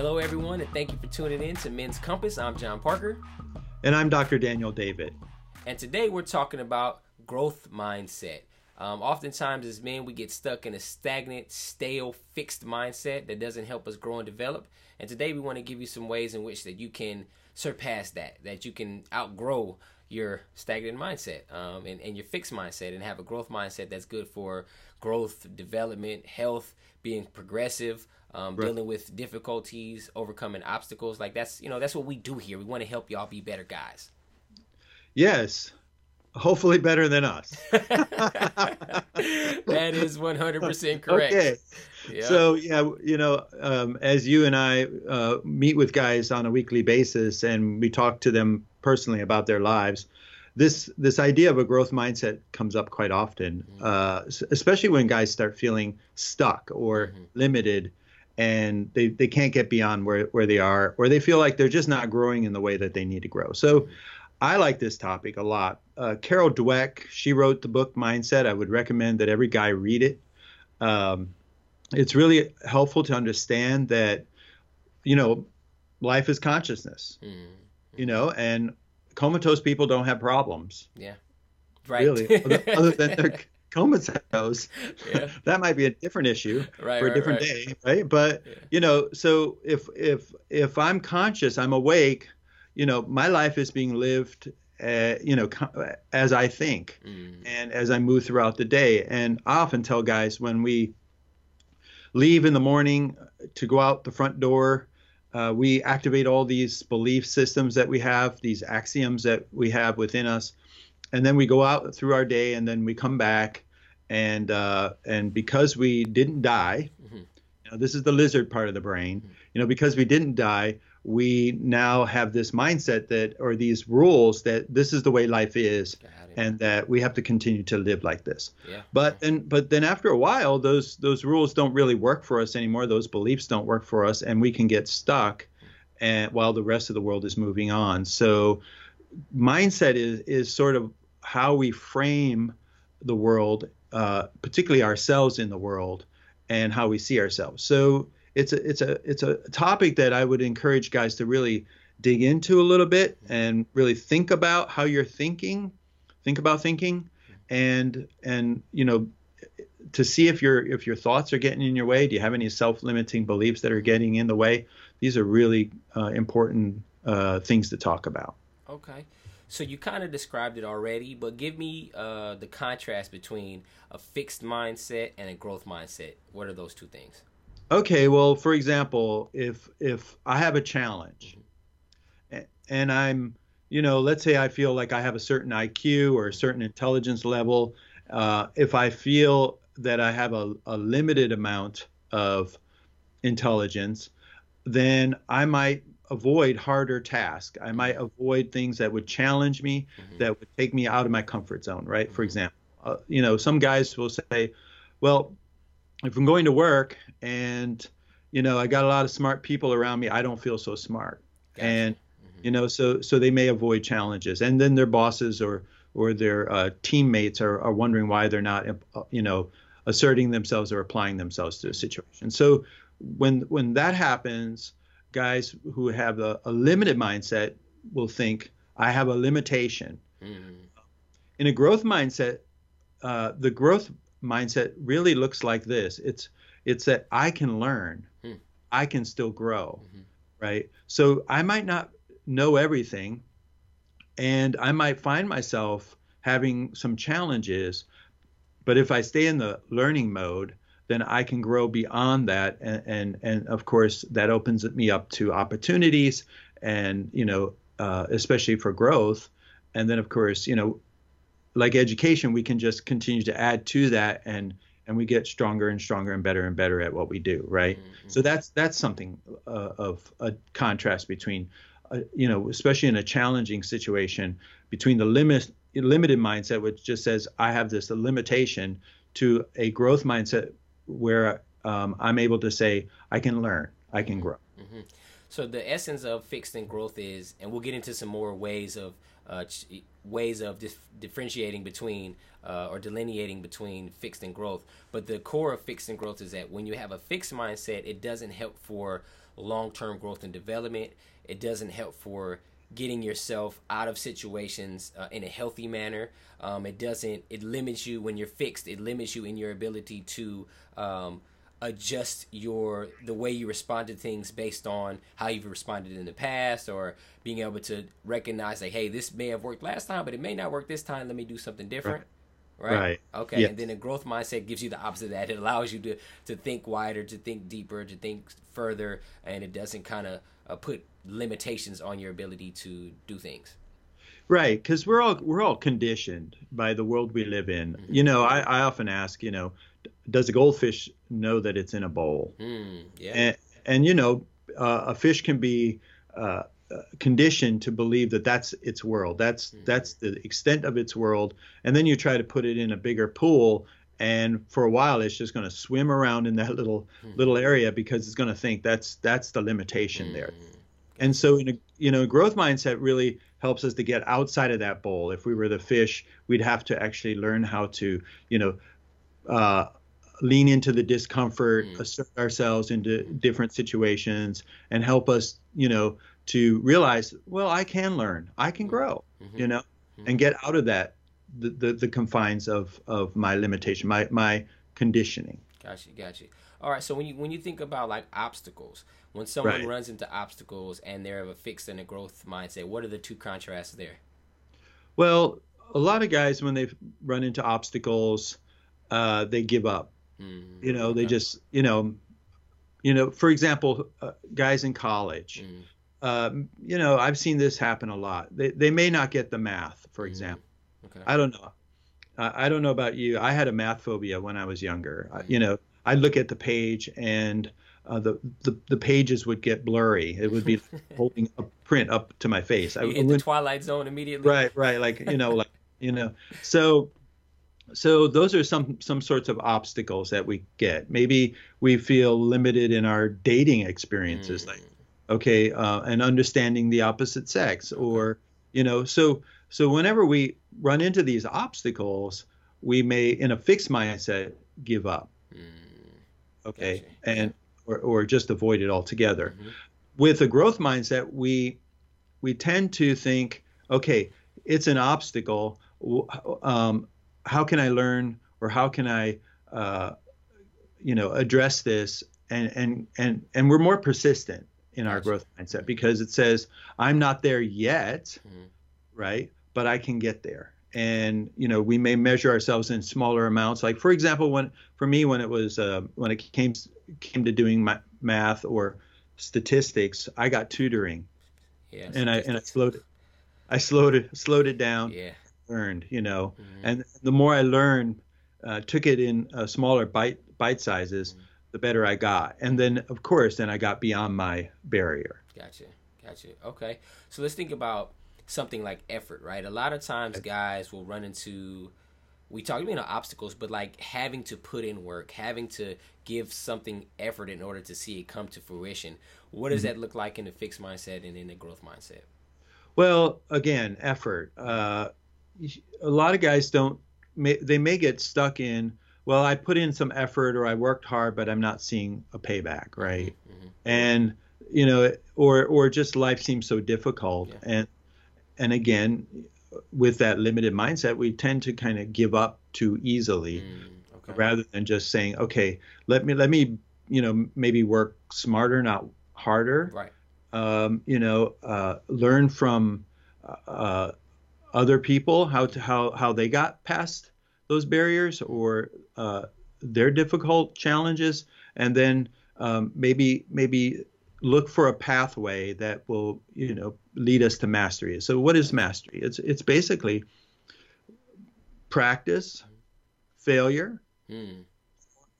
Hello, everyone, and thank you for tuning in to Men's Compass. I'm John Parker. And I'm Dr. Daniel David. And today we're talking about growth mindset. Um, oftentimes, as men, we get stuck in a stagnant, stale, fixed mindset that doesn't help us grow and develop. And today, we want to give you some ways in which that you can surpass that, that you can outgrow your stagnant mindset um, and, and your fixed mindset and have a growth mindset that's good for growth, development, health, being progressive, um, right. dealing with difficulties, overcoming obstacles. Like that's you know that's what we do here. We want to help y'all be better guys. Yes, hopefully better than us. that is 100% correct. Okay. Yep. So yeah, you know, um, as you and I uh, meet with guys on a weekly basis, and we talk to them personally about their lives, this this idea of a growth mindset comes up quite often, mm-hmm. uh, especially when guys start feeling stuck or mm-hmm. limited, and they, they can't get beyond where, where they are, or they feel like they're just not growing in the way that they need to grow. So. I like this topic a lot. Uh, Carol Dweck, she wrote the book Mindset. I would recommend that every guy read it. Um, it's really helpful to understand that, you know, life is consciousness, mm-hmm. you know, and comatose people don't have problems. Yeah. Right. Really, other, other than they're comatose. Yeah. that might be a different issue right, for a different right. day, right? But yeah. you know, so if if if I'm conscious, I'm awake you know, my life is being lived, uh, you know, as I think mm. and as I move throughout the day. And I often tell guys when we leave in the morning to go out the front door, uh, we activate all these belief systems that we have, these axioms that we have within us, and then we go out through our day, and then we come back, and uh, and because we didn't die, mm-hmm. you know, this is the lizard part of the brain. Mm-hmm. You know, because we didn't die, we now have this mindset that or these rules that this is the way life is and that we have to continue to live like this yeah. but then but then after a while those those rules don't really work for us anymore those beliefs don't work for us and we can get stuck and while the rest of the world is moving on so mindset is is sort of how we frame the world uh, particularly ourselves in the world and how we see ourselves so it's a it's a it's a topic that I would encourage guys to really dig into a little bit and really think about how you're thinking, think about thinking, and and you know to see if your if your thoughts are getting in your way. Do you have any self-limiting beliefs that are getting in the way? These are really uh, important uh, things to talk about. Okay. So you kind of described it already, but give me uh, the contrast between a fixed mindset and a growth mindset. What are those two things? Okay, well, for example, if if I have a challenge and I'm, you know, let's say I feel like I have a certain IQ or a certain intelligence level, uh, if I feel that I have a, a limited amount of intelligence, then I might avoid harder tasks. I might avoid things that would challenge me, mm-hmm. that would take me out of my comfort zone, right? Mm-hmm. For example, uh, you know, some guys will say, well, if I'm going to work and you know I got a lot of smart people around me, I don't feel so smart. Gotcha. And mm-hmm. you know, so so they may avoid challenges, and then their bosses or or their uh, teammates are, are wondering why they're not uh, you know asserting themselves or applying themselves to a situation. So when when that happens, guys who have a, a limited mindset will think I have a limitation. Mm-hmm. In a growth mindset, uh, the growth mindset really looks like this. It's it's that I can learn, hmm. I can still grow, mm-hmm. right? So I might not know everything, and I might find myself having some challenges, but if I stay in the learning mode, then I can grow beyond that, and and, and of course that opens me up to opportunities, and you know, uh, especially for growth, and then of course you know like education, we can just continue to add to that and and we get stronger and stronger and better and better at what we do, right? Mm-hmm. So that's that's something uh, of a contrast between, uh, you know, especially in a challenging situation, between the limit limited mindset, which just says I have this limitation, to a growth mindset where um, I'm able to say I can learn, I can mm-hmm. grow. Mm-hmm. So the essence of fixed and growth is, and we'll get into some more ways of uh, ch- ways of dif- differentiating between uh, or delineating between fixed and growth. But the core of fixed and growth is that when you have a fixed mindset, it doesn't help for long term growth and development. It doesn't help for getting yourself out of situations uh, in a healthy manner. Um, it doesn't. It limits you when you're fixed. It limits you in your ability to um, adjust your the way you respond to things based on how you've responded in the past, or being able to recognize like, hey, this may have worked last time, but it may not work this time. Let me do something different. Right. Right. Okay. Yes. And then a growth mindset gives you the opposite of that. It allows you to to think wider, to think deeper, to think further, and it doesn't kind of uh, put limitations on your ability to do things. Right, because we're all we're all conditioned by the world we live in. Mm-hmm. You know, I, I often ask, you know, does a goldfish know that it's in a bowl? Mm, yeah. And, and you know, uh, a fish can be uh, conditioned to believe that that's its world. That's Mm-hmm. that's the extent of its world. And then you try to put it in a bigger pool, and for a while, it's just going to swim around in that little Mm-hmm. little area because it's going to think that's that's the limitation there. Mm, And so, in a you know, growth mindset really helps us to get outside of that bowl. If we were the fish, we'd have to actually learn how to, you know, uh, lean into the discomfort, Mm. assert ourselves into different situations, and help us, you know, to realize, well, I can learn, I can grow, Mhm. you know, Mhm. and get out of that the, the, the confines of of my limitation, my my conditioning. Gotcha, gotcha. All right. So when you when you think about like obstacles, when someone Right. runs into obstacles and they're of a fixed and a growth mindset, what are the two contrasts there? Well, a lot of guys when they run into obstacles, uh, they give up. Mm, you know they okay. just you know you know for example uh, guys in college Mm, um, you know i've seen this happen a lot. They, they may not get the math for Mhm. example. Okay. i don't know. I, I don't know about you. I had a math phobia when i was younger. I, Mm. you know i'd look at the page and uh, the, the the pages would get blurry. It would be holding a print up to my face. I, you I the twilight zone immediately. right right. Like you know like you know. So so those are some some sorts of obstacles that we get. Maybe we feel limited in our dating experiences Mm, like okay uh, and understanding the opposite sex or you know so so whenever we run into these obstacles we may in a fixed mindset give up mm, okay Gotcha. and or, or just avoid it altogether mhm. with a growth mindset, we we tend to think, okay, it's an obstacle. Um, how can I learn, or how can I, uh, you know, address this? And and and and we're more persistent in our growth mindset because it says, I'm not there yet, Mhm. right? But I can get there. And you know, we may measure ourselves in smaller amounts. Like for example, when for me, when it was uh, when it came came to doing my math or statistics, I got tutoring, Yeah. and I and I slowed it, I slowed it slowed it down, Yeah. learned, you know, mhm, and the more I learned, uh, took it in uh, smaller bite bite sizes, Mhm. The better I got. And then of course, then I got beyond my barrier. Gotcha. Gotcha. Okay. So let's think about something like effort, right? A lot of times guys will run into we talk you know obstacles, but like having to put in work, having to give something effort in order to see it come to fruition. What does that look like in a fixed mindset and in a growth mindset? Well, again, effort. Uh, a lot of guys don't. May, they may get stuck in. Well, I put in some effort or I worked hard, but I'm not seeing a payback, right? Mhm. And you know, or or just life seems so difficult, Yeah. and and again, with that limited mindset, we tend to kind of give up too easily, Mm, okay. rather than just saying, okay, let me let me you know maybe work smarter, not harder Right. um, you know, uh, learn from uh, other people how to how how they got past those barriers or uh, their difficult challenges, and then um, maybe maybe look for a pathway that will you know lead us to mastery. So what is mastery? It's it's basically practice, failure, Mm,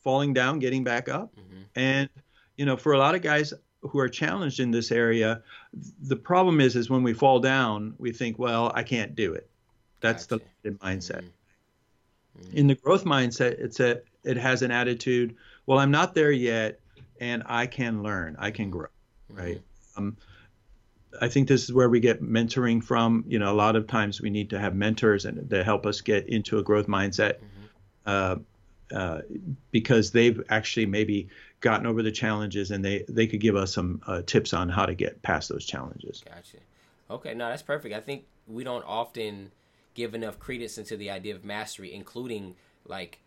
falling down, getting back up, mhm. and you know, for a lot of guys who are challenged in this area, the problem is is when we fall down, we think, well, I can't do it. That's Gotcha. the limited mindset. Mhm. In the growth mindset, it's a it has an attitude, well, I'm not there yet, and I can learn, I can grow, right? Um, I think this is where we get mentoring from. You know, a lot of times we need to have mentors and to help us get into a growth mindset. Mm-hmm. Uh, uh, because they've actually maybe gotten over the challenges and they they could give us some uh, tips on how to get past those challenges. Gotcha. Okay, no, that's perfect. I think we don't often give enough credence into the idea of mastery, including like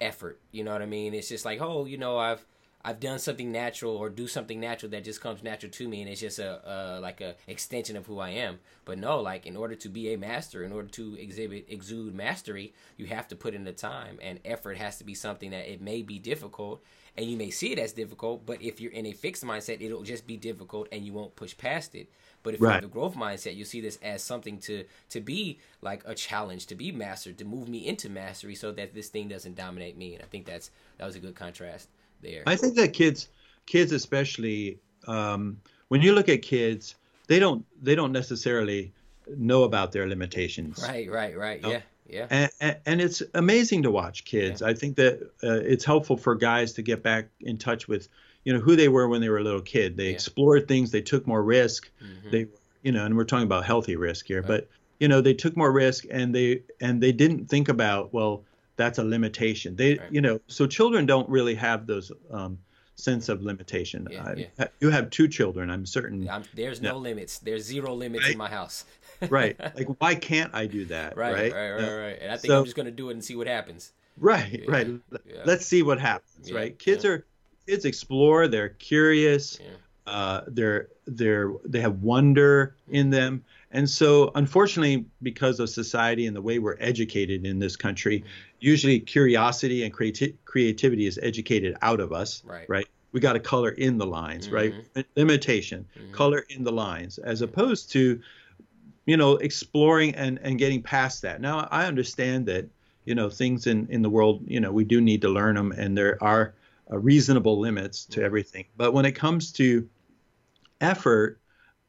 effort. You know what I mean? It's just like, oh, you know, I've I've done something natural or do something natural that just comes natural to me, and it's just a, a like a extension of who I am. But no, like in order to be a master, in order to exhibit exude mastery, you have to put in the time, and effort has to be something that it may be difficult, and you may see it as difficult. But if you're in a fixed mindset, it'll just be difficult, and you won't push past it. But if right. you have a growth mindset, you see this as something to to be like a challenge, to be mastered, to move me into mastery, so that this thing doesn't dominate me. And I think that's that was a good contrast there. I think that kids, kids especially, um, when you look at kids, they don't they don't necessarily know about their limitations. Right, right, right. You know? Yeah. Yeah. And, and, and, it's amazing to watch kids. Yeah. I think that uh, it's helpful for guys to get back in touch with, you know, who they were when they were a little kid. They yeah. explored things. They took more risk. Mm-hmm. They, you know, and we're talking about healthy risk here, right. but you know, they took more risk and they and they didn't think about well, that's a limitation. They, right. you know, so children don't really have those um, sense of limitation. Yeah, I, yeah. You have two children, I'm certain. I'm, there's no, no, limits. There's zero limits right? in my house. right. Like, why can't I do that? Right. Right. Right. Right. right. And I think so, I'm just going to do it and see what happens. Right. Yeah, right. Let's see what happens. right. Kids are kids explore. They're curious. Uh, they're they're they have wonder in them and so, unfortunately, because of society and the way we're educated in this country, usually curiosity and creati- creativity is educated out of us, right? right? We got to color in the lines, mm-hmm. right? Limitation, mm-hmm. color in the lines, as opposed to, you know, exploring and, and getting past that. Now, I understand that, you know, things in, in the world, you know, we do need to learn them and there are uh, reasonable limits to mm-hmm. everything. But when it comes to effort,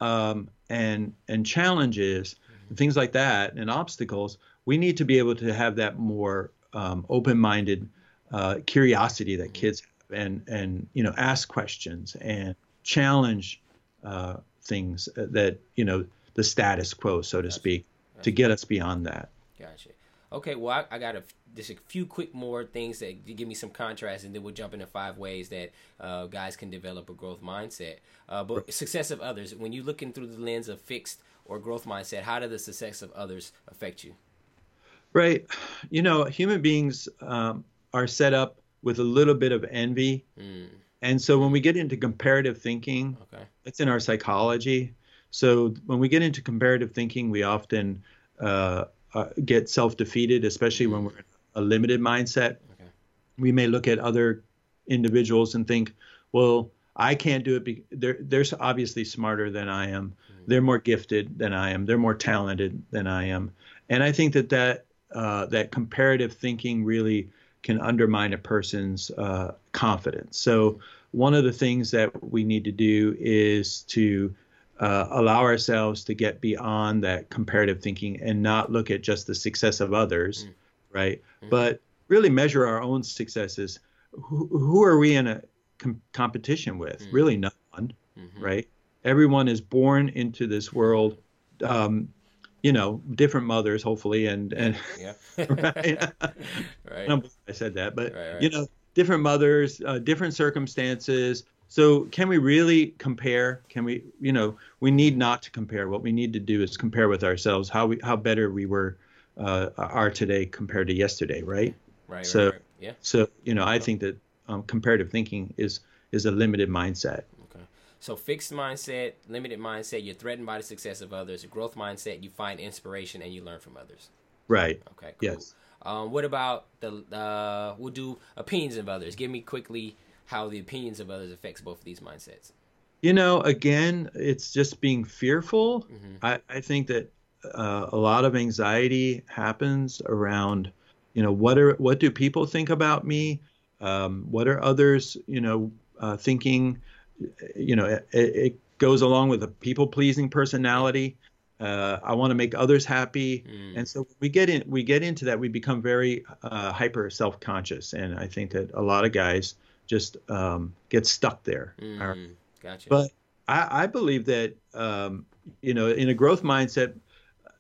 um, and and challenges and things like that and obstacles, we need to be able to have that more um, open-minded uh, curiosity that kids have and and you know ask questions and challenge uh, things that you know the status quo, so to speak, to get us beyond that. Gotcha. Okay, well, I, I got a just a few quick more things that give me some contrast, and then we'll jump into five ways that uh, guys can develop a growth mindset. Uh, but success of others, when you're looking through the lens of fixed or growth mindset, how does the success of others affect you? Right. You know, human beings um, are set up with a little bit of envy. Mm. And so when we get into comparative thinking, okay. it's in our psychology. So when we get into comparative thinking, we often uh, uh, get self-defeated, especially when we're in a limited mindset. Okay. We may look at other individuals and think, well, I can't do it. Be- they're they're obviously smarter than I am. Mm-hmm. They're more gifted than I am. They're more talented than I am. And I think that that uh, that comparative thinking really can undermine a person's uh, confidence. So one of the things that we need to do is to uh, allow ourselves to get beyond that comparative thinking and not look at just the success of others, mm. right? Mm. But really measure our own successes. Who, who are we in a com- competition with? Mm. Really, no one, mm-hmm. right? Everyone is born into this world. Um, you know, different mothers, hopefully, and and yeah, right. right. I said that, but right, right. you know, different mothers, uh, different circumstances, so can we really compare? Can we, you know, we need not to compare. What we need to do is compare with ourselves how we how better we were uh, are today compared to yesterday, right? Right. So right, right. yeah. So you know, I think that um, comparative thinking is is a limited mindset. Okay. So fixed mindset, limited mindset, you're threatened by the success of others. A growth mindset, you find inspiration and you learn from others. Right. Okay. Cool. Yes. Um, what about the? Uh, we'll do opinions of others. Give me quickly how the opinions of others affects both of these mindsets? You know, again, it's just being fearful. Mm-hmm. I, I think that uh, a lot of anxiety happens around, you know, what are what do people think about me? Um, what are others, you know, uh, thinking? You know, it, it, goes along with a people pleasing personality. Uh, I want to make others happy, mm. and so we get in we get into that. We become very uh, hyper self conscious, and I think that a lot of guys just um, get stuck there. Mm, gotcha. But I, I believe that um, you know in a growth mindset,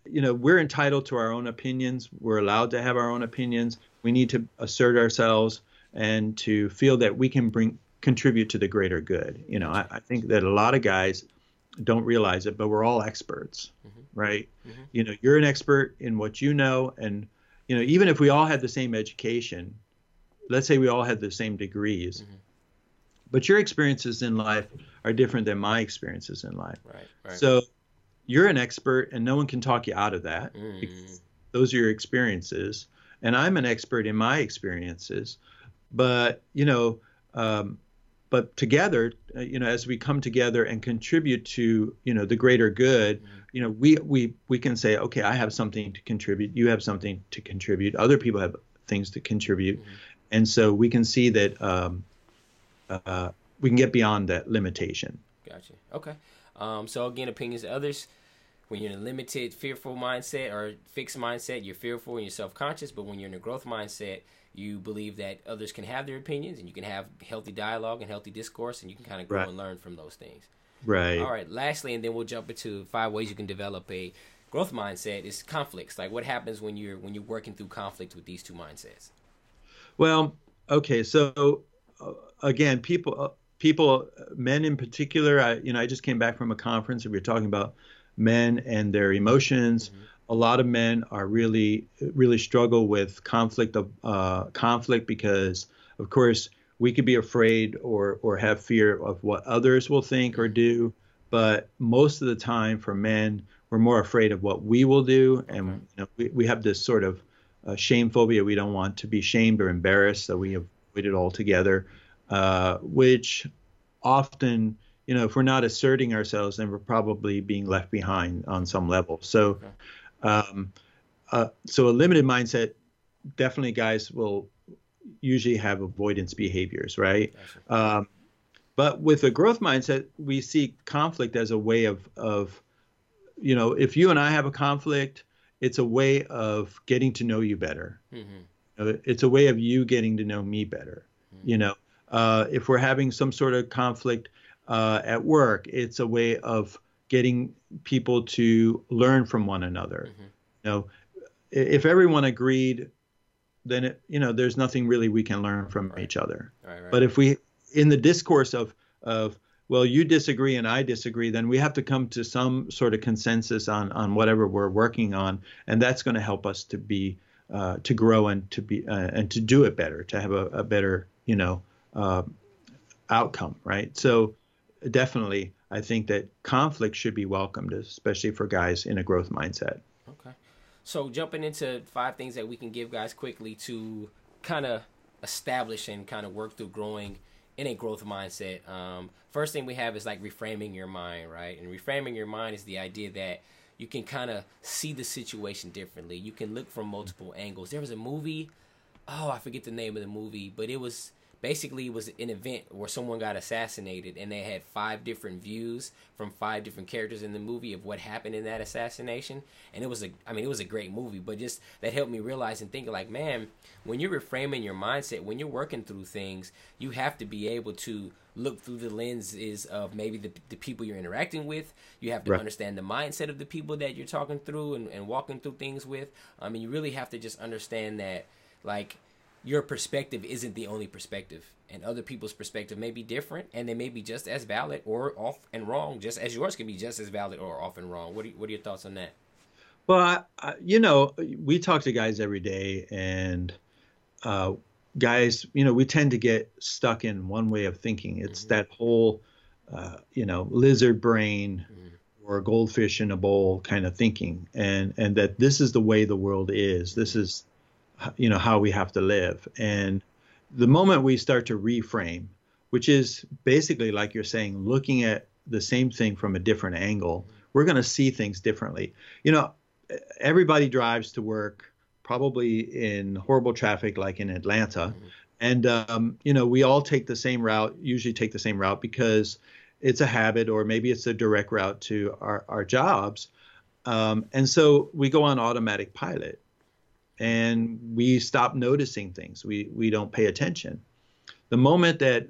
you know we're entitled to our own opinions. We're allowed to have our own opinions. We need to assert ourselves and to feel that we can bring contribute to the greater good. You know, I, I think that a lot of guys don't realize it, but we're all experts, mm-hmm. right? Mm-hmm. You know, you're an expert in what you know, and you know, even if we all had the same education, let's say we all had the same degrees, mm-hmm. but your experiences in life are different than my experiences in life. Right. right. So you're an expert, and no one can talk you out of that. Mm. Those are your experiences, and I'm an expert in my experiences. But you know, um, but together, uh, you know, as we come together and contribute to you know the greater good, mm-hmm. you know, we we we can say, okay, I have something to contribute. You have something to contribute. Other people have things to contribute, mm-hmm. And so we can see that um, uh, we can get beyond that limitation. Gotcha. Okay. Um, so again, opinions of others. When you're in a limited, fearful mindset or fixed mindset, you're fearful and you're self-conscious. But when you're in a growth mindset, you believe that others can have their opinions and you can have healthy dialogue and healthy discourse and you can kind of grow right. and learn from those things. Right. All right. Lastly, and then we'll jump into five ways you can develop a growth mindset is conflicts. Like what happens when you're when you're working through conflict with these two mindsets? Well, okay. So uh, again, people uh, people men in particular, I you know, I just came back from a conference and we were talking about men and their emotions. Mm-hmm a lot of men are really really struggle with conflict of uh, conflict because of course we could be afraid or or have fear of what others will think or do but most of the time for men we're more afraid of what we will do and you know, we, we have this sort of uh, shame phobia. We don't want to be shamed or embarrassed so we avoid it altogether uh, which often you know if we're not asserting ourselves then we're probably being left behind on some level. So um, uh, so a limited mindset, definitely guys will usually have avoidance behaviors, right? Um, but with a growth mindset, we see conflict as a way of, of, you know, if you and I have a conflict, it's a way of getting to know you better. Mm-hmm. It's a way of you getting to know me better. Mm-hmm. You know, uh, if we're having some sort of conflict uh, at work, it's a way of getting people to learn from one another. Mm-hmm. You know, if everyone agreed, then it, you know there's nothing really we can learn from right. each other. Right, right. But if we, in the discourse of of well, you disagree and I disagree, then we have to come to some sort of consensus on on whatever we're working on, and that's going to help us to be uh, to grow and to be uh, and to do it better, to have a, a better you know uh, outcome, right? So definitely I think that conflict should be welcomed, especially for guys in a growth mindset. Okay. So jumping into five things that we can give guys quickly to kind of establish and kind of work through growing in a growth mindset. Um, first thing we have is like reframing your mind, right? And reframing your mind is the idea that you can kind of see the situation differently. You can look from multiple angles. There was a movie, oh, I forget the name of the movie, but it was basically it was an event where someone got assassinated and they had five different views from five different characters in the movie of what happened in that assassination. And it was a i mean it was a great movie but just that helped me realize and think like man when you're reframing your mindset when you're working through things you have to be able to look through the lenses of maybe the, the people you're interacting with. You have to right. understand the mindset of the people that you're talking through and, and walking through things with. I mean you really have to just understand that like your perspective isn't the only perspective and other people's perspective may be different and they may be just as valid or off and wrong just as yours can be just as valid or off and wrong what are, what are your thoughts on that well I, I, you know we talk to guys every day and uh, guys you know we tend to get stuck in one way of thinking it's mm-hmm. that whole uh, you know lizard brain mm-hmm. or goldfish in a bowl kind of thinking and and that this is the way the world is this is you know how we have to live. And the moment we start to reframe which is basically like you're saying looking at the same thing from a different angle we're going to see things differently. You know everybody drives to work probably in horrible traffic like in atlanta. Mm-hmm. and um, you know we all take the same route usually take the same route because it's a habit or maybe it's a direct route to our, our jobs. Um, and so we go on automatic pilot and we stop noticing things. We we don't pay attention. The moment that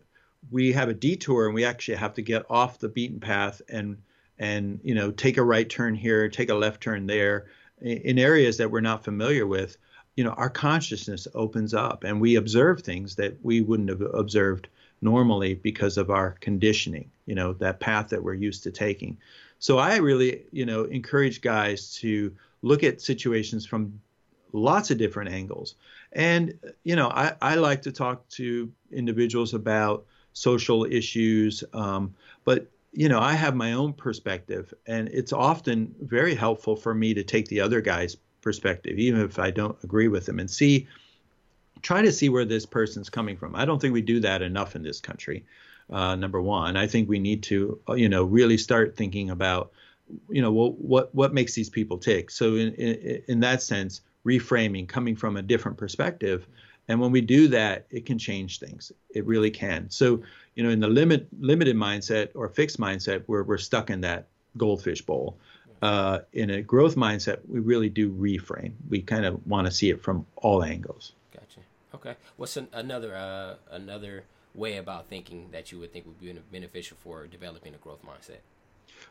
we have a detour and we actually have to get off the beaten path and and you know take a right turn here, take a left turn there in areas that we're not familiar with, you know, our consciousness opens up and we observe things that we wouldn't have observed normally because of our conditioning, you know, that path that we're used to taking. So I really, you know, encourage guys to look at situations from lots of different angles. And, you know, I, I like to talk to individuals about social issues, um, but you know, I have my own perspective, and it's often very helpful for me to take the other guy's perspective, even if I don't agree with them, and see, try to see where this person's coming from. I don't think we do that enough in this country. Uh, number one, I think we need to, uh, you know, really start thinking about, you know, what what what makes these people tick. So in in, in that sense, reframing, coming from a different perspective, and when we do that, it can change things. It really can. So you know, in the limit limited mindset or fixed mindset, we're we're stuck in that goldfish bowl. Uh, in a growth mindset, we really do reframe. We kind of want to see it from all angles. Gotcha. Okay. What's an, another uh, another way about thinking that you would think would be beneficial for developing a growth mindset?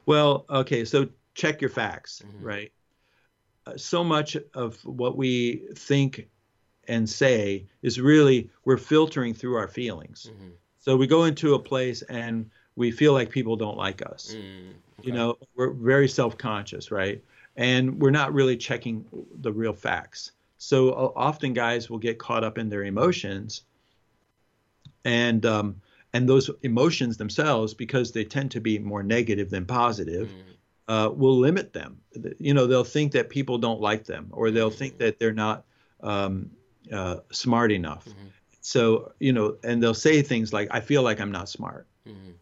Well, okay. So check your facts, mm-hmm. right? So much of what we think and say is really we're filtering through our feelings. Mm-hmm. So we go into a place and we feel like people don't like us. Mm, okay. You know, we're very self-conscious, right? And we're not really checking the real facts. So uh, often guys will get caught up in their emotions, and um, and those emotions themselves, because they tend to be more negative than positive, mm. Uh, will limit them. You know, they'll think that people don't like them, or they'll think that they're not um, uh, smart enough. Mm-hmm. So, you know, and they'll say things like, I feel like I'm not smart, mm-hmm.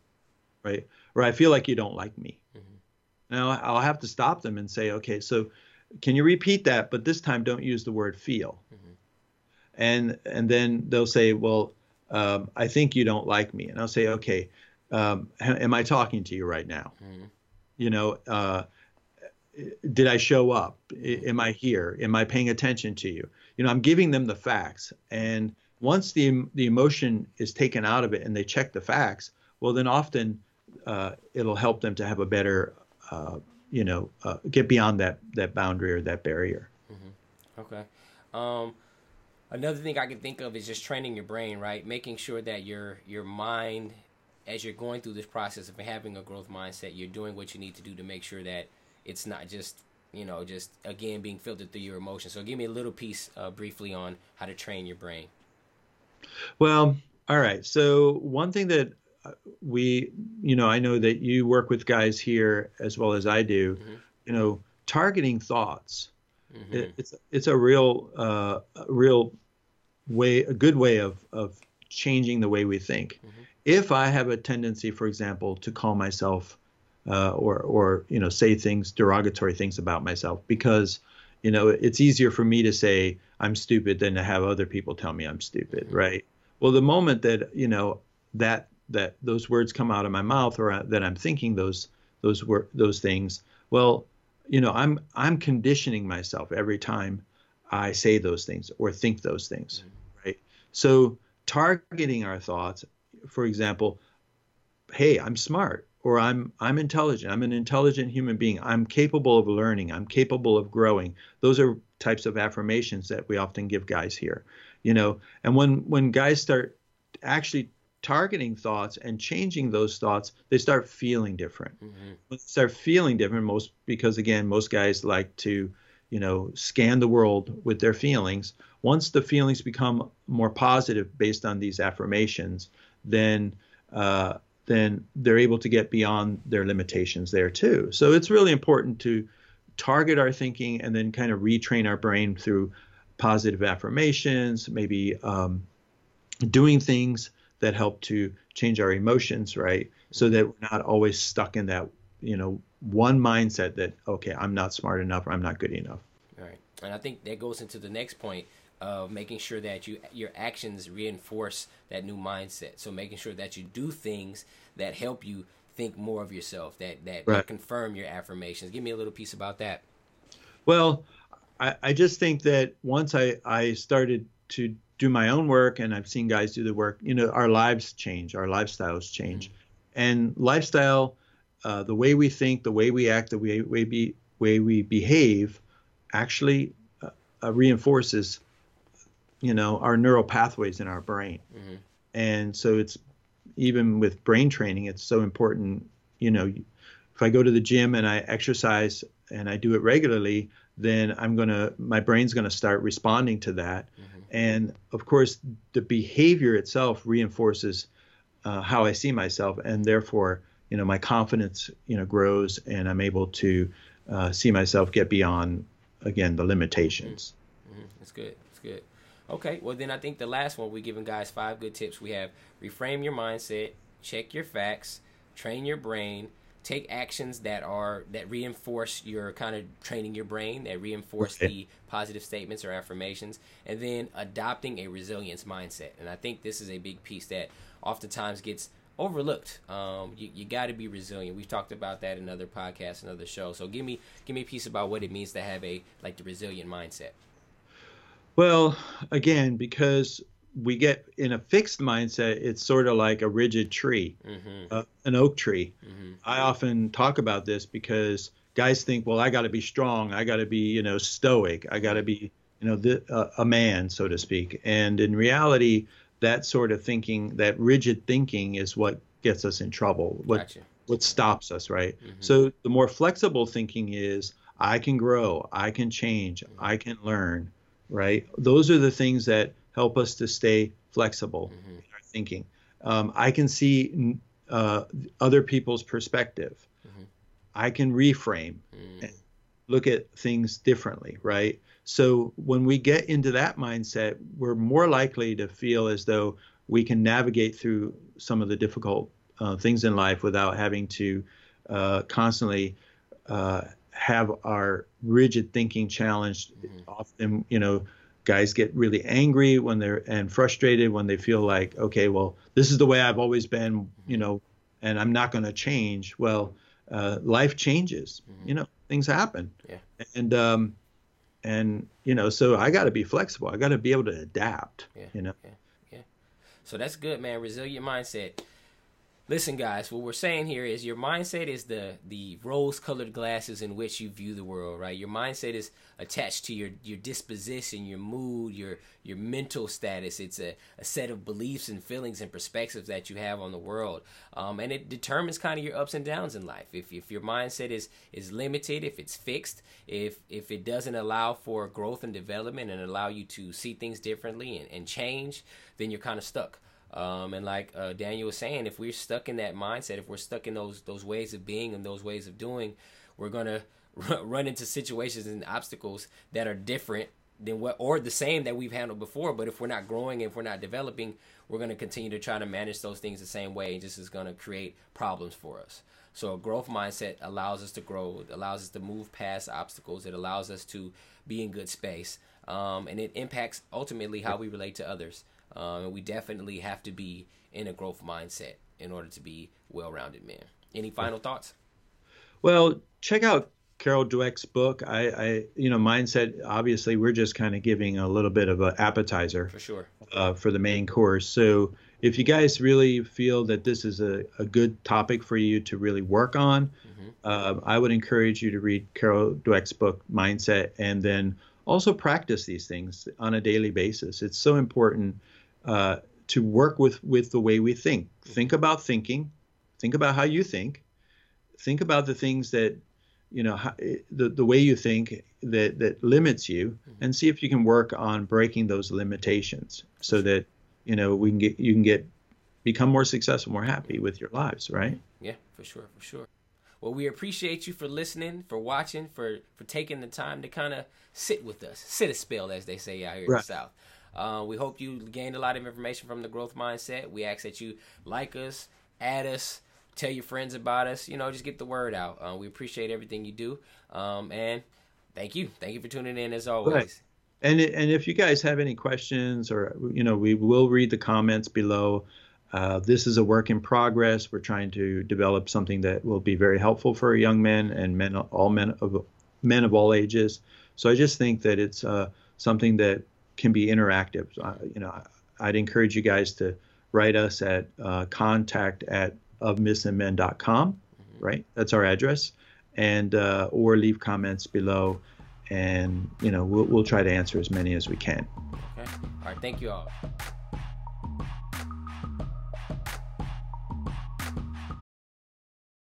right? Or I feel like you don't like me. Mm-hmm. Now, I'll have to stop them and say, okay, so can you repeat that? But this time, don't use the word feel. Mm-hmm. And and then they'll say, well, um, I think you don't like me. And I'll say, okay, um, am I talking to you right now? Mm-hmm. You know, uh, did I show up? Am I here? Am I paying attention to you? You know, I'm giving them the facts. And once the the emotion is taken out of it and they check the facts, well, then often uh, it'll help them to have a better, uh, you know, uh, get beyond that that boundary or that barrier. Mm-hmm. Okay. Um, another thing I can think of is just training your brain, right? Making sure that your your mind, as you're going through this process of having a growth mindset, you're doing what you need to do to make sure that it's not just you know just again being filtered through your emotions. So give me a little piece uh, briefly on how to train your brain. Well, all right. So one thing that uh, we, you know, I know that you work with guys here as well as I do. Mm-hmm. You know, targeting thoughts. Mm-hmm. It, it's it's a real uh, a real way, a good way of of changing the way we think. Mm-hmm. If I have a tendency, for example, to call myself uh, or or you know say things derogatory things about myself because you know it's easier for me to say I'm stupid than to have other people tell me I'm stupid, right? Well, the moment that you know that that those words come out of my mouth or uh, that I'm thinking those those wor- those things, well, you know, I'm I'm conditioning myself every time I say those things or think those things, mm-hmm. right? So targeting our thoughts, for example, hey, I'm smart or I'm I'm intelligent. I'm an intelligent human being. I'm capable of learning. I'm capable of growing. Those are types of affirmations that we often give guys here you know and when when guys start actually targeting thoughts and changing those thoughts they start feeling different mm-hmm. they start feeling different most because again most guys like to you know scan the world with their feelings once the feelings become more positive based on these affirmations then uh, then they're able to get beyond their limitations there too so it's really important to target our thinking and then kind of retrain our brain through positive affirmations, maybe um, doing things that help to change our emotions, right? So that we're not always stuck in that, you know, one mindset that, okay, I'm not smart enough or I'm not good enough. And I think that goes into the next point of making sure that you your actions reinforce that new mindset. So making sure that you do things that help you think more of yourself, that that, right. confirm your affirmations. Give me a little piece about that. Well, I, I just think that once I, I started to do my own work and I've seen guys do the work, you know, our lives change, our lifestyles change. Mm-hmm. And lifestyle, uh, the way we think, the way we act, the way, way, be, way we behave actually uh, uh, reinforces, you know, our neural pathways in our brain. Mm-hmm. And so it's even with brain training, it's so important, you know, if I go to the gym and I exercise and I do it regularly, then I'm going to, my brain's going to start responding to that. Mm-hmm. And of course, the behavior itself reinforces uh, how I see myself, and therefore, you know, my confidence, you know, grows, and I'm able to uh, see myself get beyond, again, the limitations. Mm-hmm. mm-hmm. That's good. That's good. Okay, well then I think the last one we're giving guys five good tips. We have reframe your mindset, check your facts, train your brain, take actions that are that reinforce your kind of training your brain that reinforce okay. the positive statements or affirmations and then adopting a resilience mindset and i think this is a big piece that oftentimes gets overlooked um, you, you got to be resilient we've talked about that in other podcasts and other shows so give me give me a piece about what it means to have a like the resilient mindset well again because we get in a fixed mindset, it's sort of like a rigid tree, mm-hmm. uh, an oak tree. Mm-hmm. I often talk about this because guys think, well, I got to be strong, I got to be, you know, stoic, I got to be, you know, the, uh, a man, so to speak. And in reality, that sort of thinking, that rigid thinking, is what gets us in trouble. What gotcha. what stops us, right? Mm-hmm. So the more flexible thinking is, I can grow, I can change, mm-hmm. I can learn, right? Those are the things that help us to stay flexible mm-hmm. in our thinking. Um, I can see uh, other people's perspective. Mm-hmm. I can reframe mm. and look at things differently, right? So when we get into that mindset, we're more likely to feel as though we can navigate through some of the difficult uh, things in life without having to uh, constantly uh, have our rigid thinking challenged. Mm-hmm. Often, you know, guys get really angry when they're and frustrated when they feel like okay well this is the way i've always been you know and i'm not going to change well uh, life changes mm-hmm. you know things happen yeah. and um and you know so i got to be flexible i got to be able to adapt yeah. you know yeah. yeah so that's good man resilient mindset Listen, guys, what we're saying here is your mindset is the the rose-colored glasses in which you view the world, right? Your mindset is attached to your your disposition, your mood, your your mental status. It's a, a set of beliefs and feelings and perspectives that you have on the world, um, and it determines kind of your ups and downs in life. If if your mindset is is limited, if it's fixed, if if it doesn't allow for growth and development and allow you to see things differently and, and change, then you're kind of stuck. Um, and like uh, Daniel was saying, if we're stuck in that mindset, if we're stuck in those those ways of being and those ways of doing, we're gonna run into situations and obstacles that are different than what or the same that we've handled before. But if we're not growing, and if we're not developing, we're gonna continue to try to manage those things the same way, and just is gonna create problems for us. So a growth mindset allows us to grow, allows us to move past obstacles, it allows us to be in good space, um, and it impacts ultimately how we relate to others. Um, and we definitely have to be in a growth mindset in order to be well-rounded men. Any final thoughts? Well, check out Carol Dweck's book. I, I, you know, mindset. Obviously, we're just kind of giving a little bit of an appetizer for sure uh, for the main course. So, if you guys really feel that this is a, a good topic for you to really work on, mm-hmm. uh, I would encourage you to read Carol Dweck's book, Mindset, and then also practice these things on a daily basis. It's so important uh, to work with with the way we think. Think about thinking. Think about how you think. Think about the things that you know how, the the way you think that that limits you, mm-hmm. and see if you can work on breaking those limitations so that you know we can get you can get become more successful, more happy with your lives, right? Yeah, for sure, for sure. Well, we appreciate you for listening, for watching, for for taking the time to kind of sit with us, sit a spell, as they say out here right. in the South. Uh, we hope you gained a lot of information from the growth mindset. We ask that you like us, add us, tell your friends about us. You know, just get the word out. Uh, we appreciate everything you do. Um, and thank you. Thank you for tuning in as always. And and if you guys have any questions or you know, we will read the comments below. Uh, this is a work in progress. We're trying to develop something that will be very helpful for young men and men, all men of men of all ages. So I just think that it's uh, something that can be interactive. Uh, you know, I'd encourage you guys to write us at uh, contact at ofmythsandmen.com, mm-hmm. right? That's our address, and uh, or leave comments below, and you know we'll we'll try to answer as many as we can. Okay. All right. Thank you all.